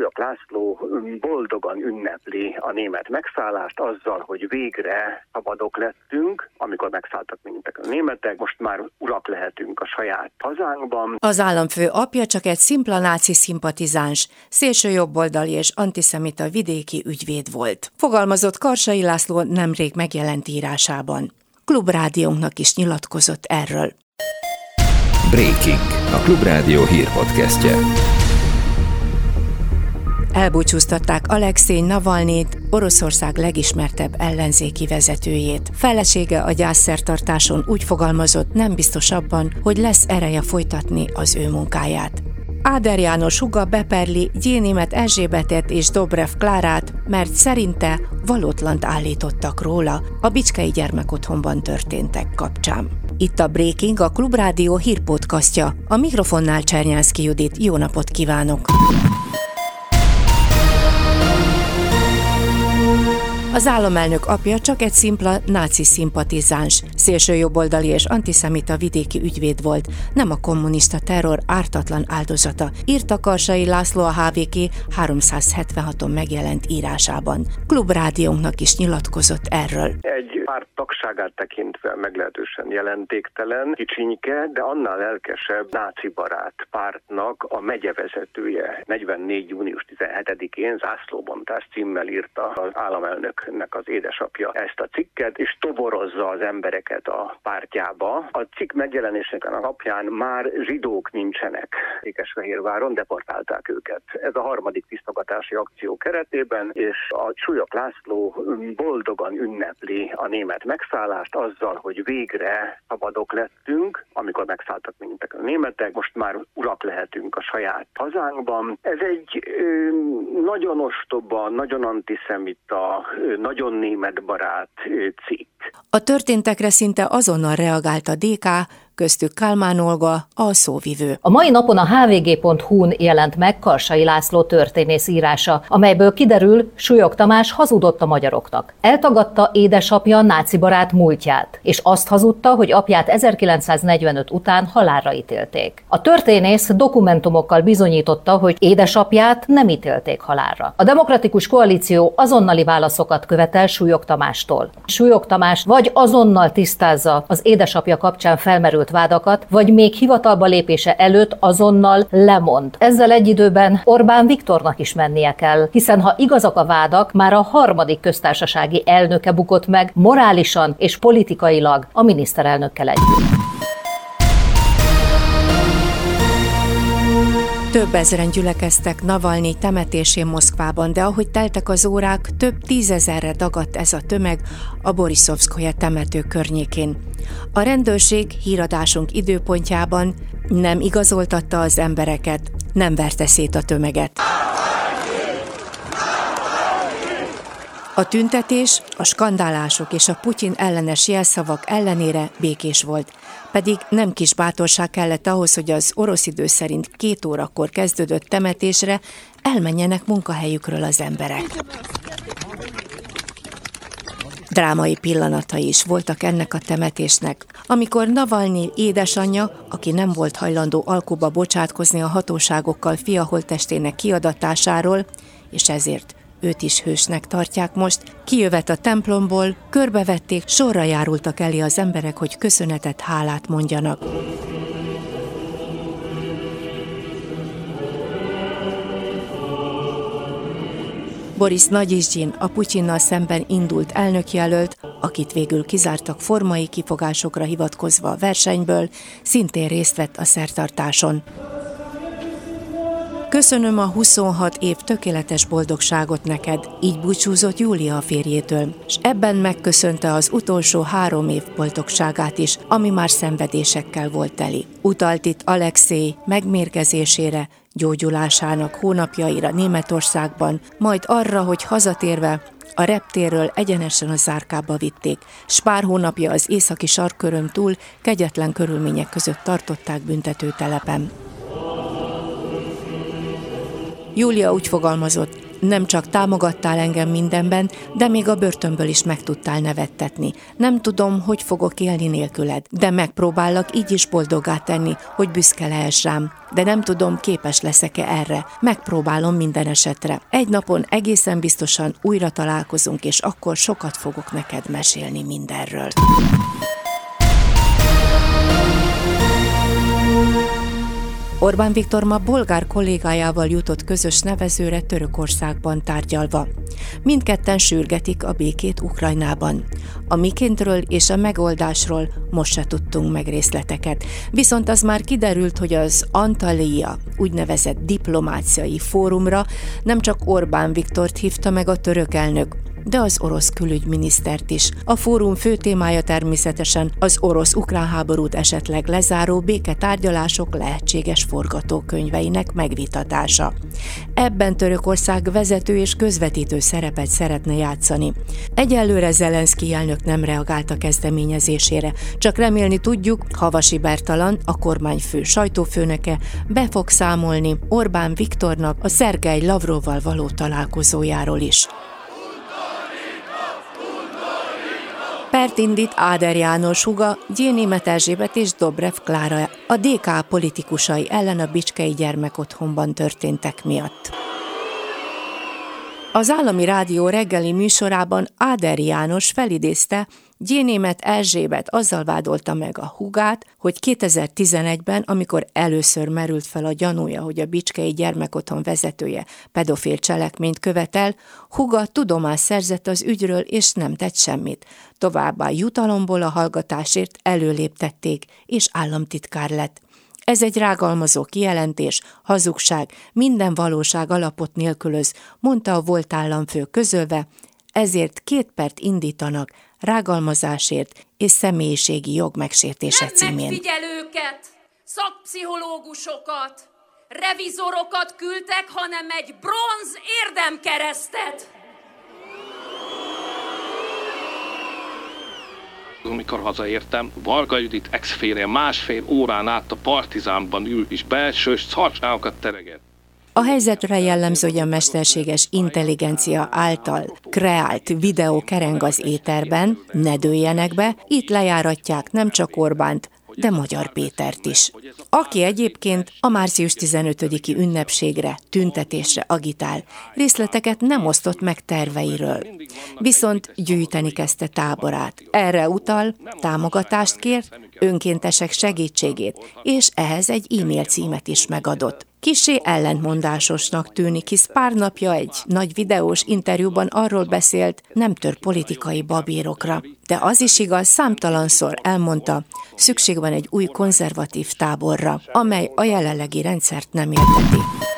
Súlyok László boldogan ünnepli a német megszállást azzal, hogy végre szabadok lettünk, amikor megszálltak minket a németek, most már urak lehetünk a saját hazánkban. Az államfő apja csak egy szimpla náci szimpatizáns, szélső jobboldali és antiszemita vidéki ügyvéd volt. Fogalmazott Karsai László nemrég megjelent írásában. Klubrádiónknak is nyilatkozott erről. Breaking, a Klubrádió hírpodcastje. Elbúcsúztatták Alexei Navalnyit, Oroszország legismertebb ellenzéki vezetőjét. Felesége a gyászszertartáson úgy fogalmazott, nem biztos abban, hogy lesz ereje folytatni az ő munkáját. Áder János huga beperli Gyénimet Erzsébetet és Dobrev Klárát, mert szerinte valótlant állítottak róla a Bicskei Gyermekotthonban történtek kapcsán. Itt a Breaking, a Klubrádió hírpodcastja. A mikrofonnál Csernyánszki Judit. Jó napot kívánok! Az államelnök apja csak egy szimpla náci szimpatizáns, szélsőjobboldali és antiszemita vidéki ügyvéd volt, nem a kommunista terror ártatlan áldozata, írta Karsai László a HVK 376-on megjelent írásában. Klubrádiónknak is nyilatkozott erről. Egy párt tagságát tekintve meglehetősen jelentéktelen, kicsinyke, de annál lelkesebb náci barát pártnak a megyevezetője 44. június 17-én zászlóbontás címmel írta az államelnök nek az édesapja ezt a cikket, és toborozza az embereket a pártjába. A cikk megjelenésének a napján már zsidók nincsenek Ékesfehérváron, deportálták őket. Ez a harmadik tisztogatási akció keretében, és a Súlyok László boldogan ünnepli a német megszállást azzal, hogy végre szabadok lettünk, amikor megszálltak minket a németek, most már urak lehetünk a saját hazánkban. Ez egy ö, nagyon ostoba, nagyon antiszemita, nagyon német barát cikk. A történtekre szinte azonnal reagált a DK, köztük Kálmán Olga, a szóvivő. A mai napon a hvg.hu-n jelent meg Karsai László történész írása, amelyből kiderül, Súlyog Tamás hazudott a magyaroknak. Eltagadta édesapja náci barát múltját, és azt hazudta, hogy apját 1945 után halálra ítélték. A történész dokumentumokkal bizonyította, hogy édesapját nem ítélték halálra. A demokratikus koalíció azonnali válaszokat követel Súlyog Tamástól. Súlyog Tamás vagy azonnal tisztázza az édesapja kapcsán felmerült vádakat, vagy még hivatalba lépése előtt azonnal lemond. Ezzel egy időben Orbán Viktornak is mennie kell, hiszen ha igazak a vádak, már a harmadik köztársasági elnöke bukott meg morálisan és politikailag a miniszterelnökkel együtt. Több ezeren gyülekeztek Navalnyi temetésén Moszkvában, de ahogy teltek az órák, több tízezerre dagadt ez a tömeg a Borisovszkoja temető környékén. A rendőrség híradásunk időpontjában nem igazoltatta az embereket, nem verte szét a tömeget. A tüntetés, a skandálások és a Putyin ellenes jelszavak ellenére békés volt, pedig nem kis bátorság kellett ahhoz, hogy az orosz idő szerint két órakor kezdődött temetésre elmenjenek munkahelyükről az emberek. Drámai pillanatai is voltak ennek a temetésnek, amikor Navalnyi édesanyja, aki nem volt hajlandó alkuba bocsátkozni a hatóságokkal fia holtestének kiadatásáról, és ezért őt is hősnek tartják most, kijövet a templomból, körbevették, sorra járultak elé az emberek, hogy köszönetet, hálát mondjanak. Boris Nagyizgyin, a Putyinnal szemben indult elnökjelölt, akit végül kizártak formai kifogásokra hivatkozva a versenyből, szintén részt vett a szertartáson. Köszönöm a 26 év tökéletes boldogságot neked, így búcsúzott Júlia a férjétől, és ebben megköszönte az utolsó három év boldogságát is, ami már szenvedésekkel volt teli. Utalt itt Alexei megmérgezésére, gyógyulásának hónapjaira Németországban, majd arra, hogy hazatérve a reptérről egyenesen a zárkába vitték, s pár hónapja az északi sarköröm túl kegyetlen körülmények között tartották büntetőtelepen. Júlia úgy fogalmazott, nem csak támogattál engem mindenben, de még a börtönből is meg tudtál nevettetni. Nem tudom, hogy fogok élni nélküled, de megpróbállak így is boldogá tenni, hogy büszke lehess rám. De nem tudom, képes leszek-e erre. Megpróbálom minden esetre. Egy napon egészen biztosan újra találkozunk, és akkor sokat fogok neked mesélni mindenről. Orbán Viktor ma bolgár kollégájával jutott közös nevezőre Törökországban tárgyalva. Mindketten sürgetik a békét Ukrajnában. A mikéntről és a megoldásról most se tudtunk meg részleteket, viszont az már kiderült, hogy az Antalya úgynevezett diplomáciai fórumra nem csak Orbán Viktort hívta meg a török elnök, de az orosz külügyminisztert is. A fórum fő témája természetesen az orosz-ukrán háborút esetleg lezáró béketárgyalások lehetséges forgatókönyveinek megvitatása. Ebben Törökország vezető és közvetítő szerepet szeretne játszani. Egyelőre Zelenszky elnök nem reagált a kezdeményezésére, csak remélni tudjuk, Havasi Bertalan, a kormányfő sajtófőnöke be fog számolni Orbán Viktornak a Szergej Lavrovval való találkozójáról is. Pert indít Áder János Huga, Gyénémet Erzsébet és Dobrev Klára a DK politikusai ellen a Bicskei gyermekotthonban történtek miatt. Az állami rádió reggeli műsorában Áder János felidézte, Gyénémet Erzsébet azzal vádolta meg a hugát, hogy 2011-ben, amikor először merült fel a gyanúja, hogy a Bicskei gyermekotthon vezetője pedofil cselekményt követel, huga tudomás szerzett az ügyről és nem tett semmit. Továbbá jutalomból a hallgatásért előléptették, és államtitkár lett. Ez egy rágalmazó kijelentés, hazugság, minden valóság alapot nélkülöz, mondta a volt államfő közölve, ezért két pert indítanak rágalmazásért és személyiségi jog megsértése Nem címén. megfigyelőket, szakpszichológusokat, revizorokat küldtek, hanem egy bronz érdemkeresztet. amikor hazaértem, Varga Judit ex másfél órán át a partizánban ül, és belső szarságokat tereget. A helyzetre jellemző, hogy a mesterséges intelligencia által kreált videó kereng az éterben, ne dőljenek be, itt lejáratják nem csak Orbánt, de Magyar Pétert is. Aki egyébként a március 15-i ünnepségre, tüntetésre agitál, részleteket nem osztott meg terveiről. Viszont gyűjteni kezdte táborát. Erre utal, támogatást kér, önkéntesek segítségét, és ehhez egy e-mail címet is megadott. Kisé ellentmondásosnak tűnik, hisz pár napja egy nagy videós interjúban arról beszélt, nem tör politikai babírokra. De az is igaz, számtalanszor elmondta, szükség van egy új konzervatív táborra, amely a jelenlegi rendszert nem érteti.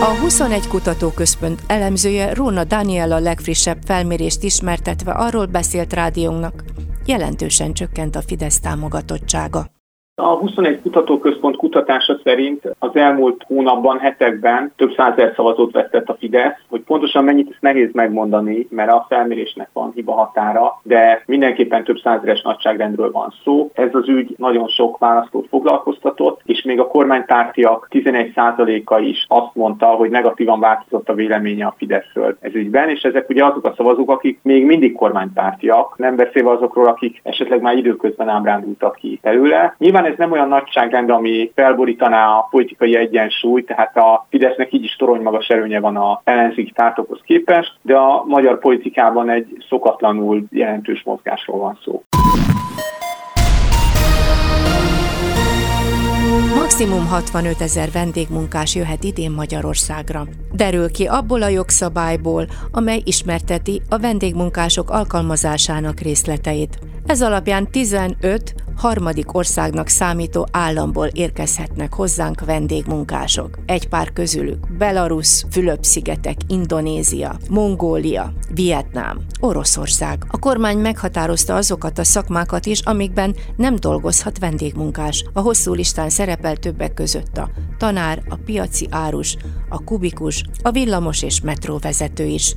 A 21 Kutatóközpont elemzője Róna Daniela legfrissebb felmérést ismertetve arról beszélt rádiónknak, jelentősen csökkent a Fidesz támogatottsága. A 21 kutatóközpont kutatása szerint az elmúlt hónapban, hetekben több százer szavazót vesztett a Fidesz, hogy pontosan mennyit ezt nehéz megmondani, mert a felmérésnek van hiba határa, de mindenképpen több százeres nagyságrendről van szó. Ez az ügy nagyon sok választót foglalkoztatott, és még a kormánypártiak 11%-a is azt mondta, hogy negatívan változott a véleménye a Fideszről ez ügyben, és ezek ugye azok a szavazók, akik még mindig kormánypártiak, nem beszélve azokról, akik esetleg már időközben ábrándultak ki belőle. Nyilván Nyilván ez nem olyan nagyságrend, ami felborítaná a politikai egyensúly, tehát a Fidesznek így is torony magas erőnye van a ellenzéki pártokhoz képest, de a magyar politikában egy szokatlanul jelentős mozgásról van szó. Maximum 65 ezer vendégmunkás jöhet idén Magyarországra. Derül ki abból a jogszabályból, amely ismerteti a vendégmunkások alkalmazásának részleteit. Ez alapján 15 harmadik országnak számító államból érkezhetnek hozzánk vendégmunkások. Egy pár közülük Belarus, Fülöp-szigetek, Indonézia, Mongólia, Vietnám, Oroszország. A kormány meghatározta azokat a szakmákat is, amikben nem dolgozhat vendégmunkás. A hosszú listán szerepel többek között a tanár, a piaci árus, a kubikus, a villamos és metróvezető is.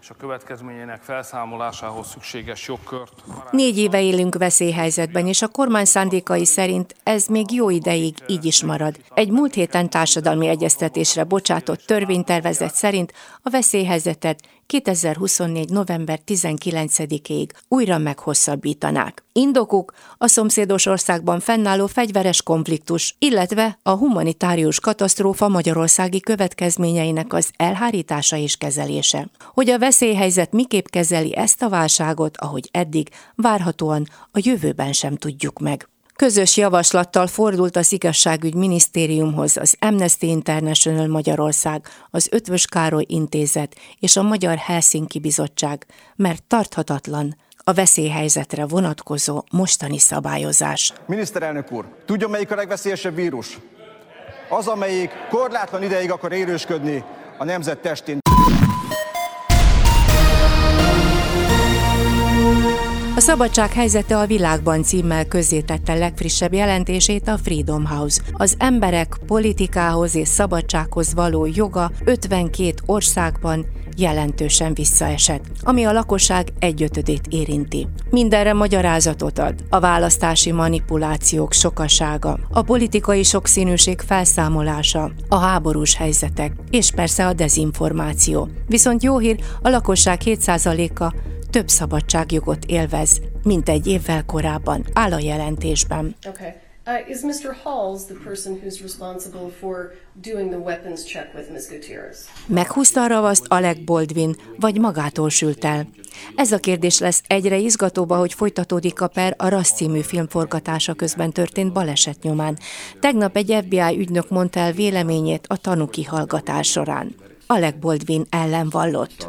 És a következményének felszámolásához szükséges jogkört. Négy éve élünk veszélyhelyzetben, és a kormány szándékai szerint ez még jó ideig így is marad. Egy múlt héten társadalmi egyeztetésre bocsátott törvénytervezet szerint a veszélyhelyzetet 2024. november 19-ig újra meghosszabbítanák. Indokuk a szomszédos országban fennálló fegyveres konfliktus, illetve a humanitárius katasztrófa magyarországi következményeinek az elhárítása és kezelése. Hogy a veszélyhelyzet miképp kezeli ezt a válságot, ahogy eddig, várhatóan a jövőben sem tudjuk meg. Közös javaslattal fordult az igazságügy minisztériumhoz az Amnesty International Magyarország, az Ötvös Károly Intézet és a Magyar Helsinki Bizottság, mert tarthatatlan a veszélyhelyzetre vonatkozó mostani szabályozás. Miniszterelnök úr, tudja melyik a legveszélyesebb vírus? Az, amelyik korlátlan ideig akar érősködni a nemzet testén. A szabadság helyzete a világban címmel közzétette legfrissebb jelentését a Freedom House. Az emberek politikához és szabadsághoz való joga 52 országban jelentősen visszaesett, ami a lakosság egyötödét érinti. Mindenre magyarázatot ad a választási manipulációk sokasága, a politikai sokszínűség felszámolása, a háborús helyzetek és persze a dezinformáció. Viszont jó hír, a lakosság 7%-a több szabadságjogot élvez, mint egy évvel korábban, áll a jelentésben. Okay. Uh, is Mr. Halls the person who's responsible for doing the weapons check with Ms. Gutierrez? Meghúzta a ravaszt Alec Baldwin, vagy magától sült el? Ez a kérdés lesz egyre izgatóbb, hogy folytatódik a per a Rassz című film forgatása közben történt baleset nyomán. Tegnap egy FBI ügynök mondta el véleményét a tanúkihallgatás során. Alec Baldwin ellen vallott.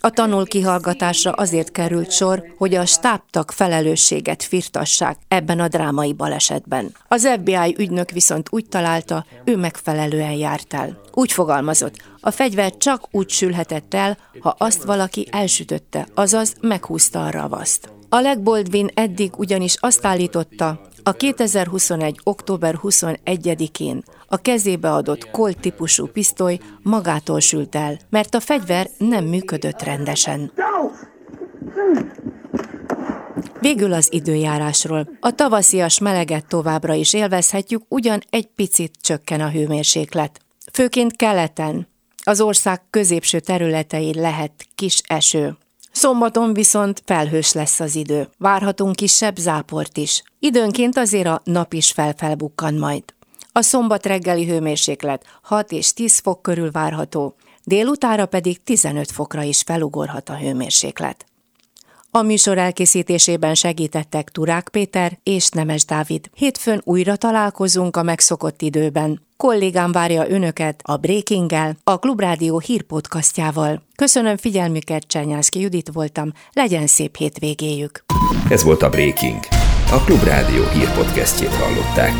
A tanul kihallgatásra azért került sor, hogy a stábtak felelősséget firtassák ebben a drámai balesetben. Az FBI ügynök viszont úgy találta, ő megfelelően járt el. Úgy fogalmazott, a fegyver csak úgy sülhetett el, ha azt valaki elsütötte, azaz meghúzta a ravaszt. A Baldwin eddig ugyanis azt állította, a 2021. október 21-én a kezébe adott Colt típusú pisztoly magától sült el, mert a fegyver nem működött rendesen. Végül az időjárásról. A tavaszias meleget továbbra is élvezhetjük, ugyan egy picit csökken a hőmérséklet. Főként keleten, az ország középső területein lehet kis eső. Szombaton viszont felhős lesz az idő. Várhatunk kisebb záport is. Időnként azért a nap is felfelbukkan majd. A szombat reggeli hőmérséklet 6 és 10 fok körül várható, délutára pedig 15 fokra is felugorhat a hőmérséklet. A műsor elkészítésében segítettek Turák Péter és Nemes Dávid. Hétfőn újra találkozunk a megszokott időben. Kollégám várja önöket a Breaking-el, a Klubrádió hírpodcastjával. Köszönöm figyelmüket, Csernyánszki Judit voltam, legyen szép hétvégéjük. Ez volt a Breaking. A Klubrádió hírpodcastjét hallották.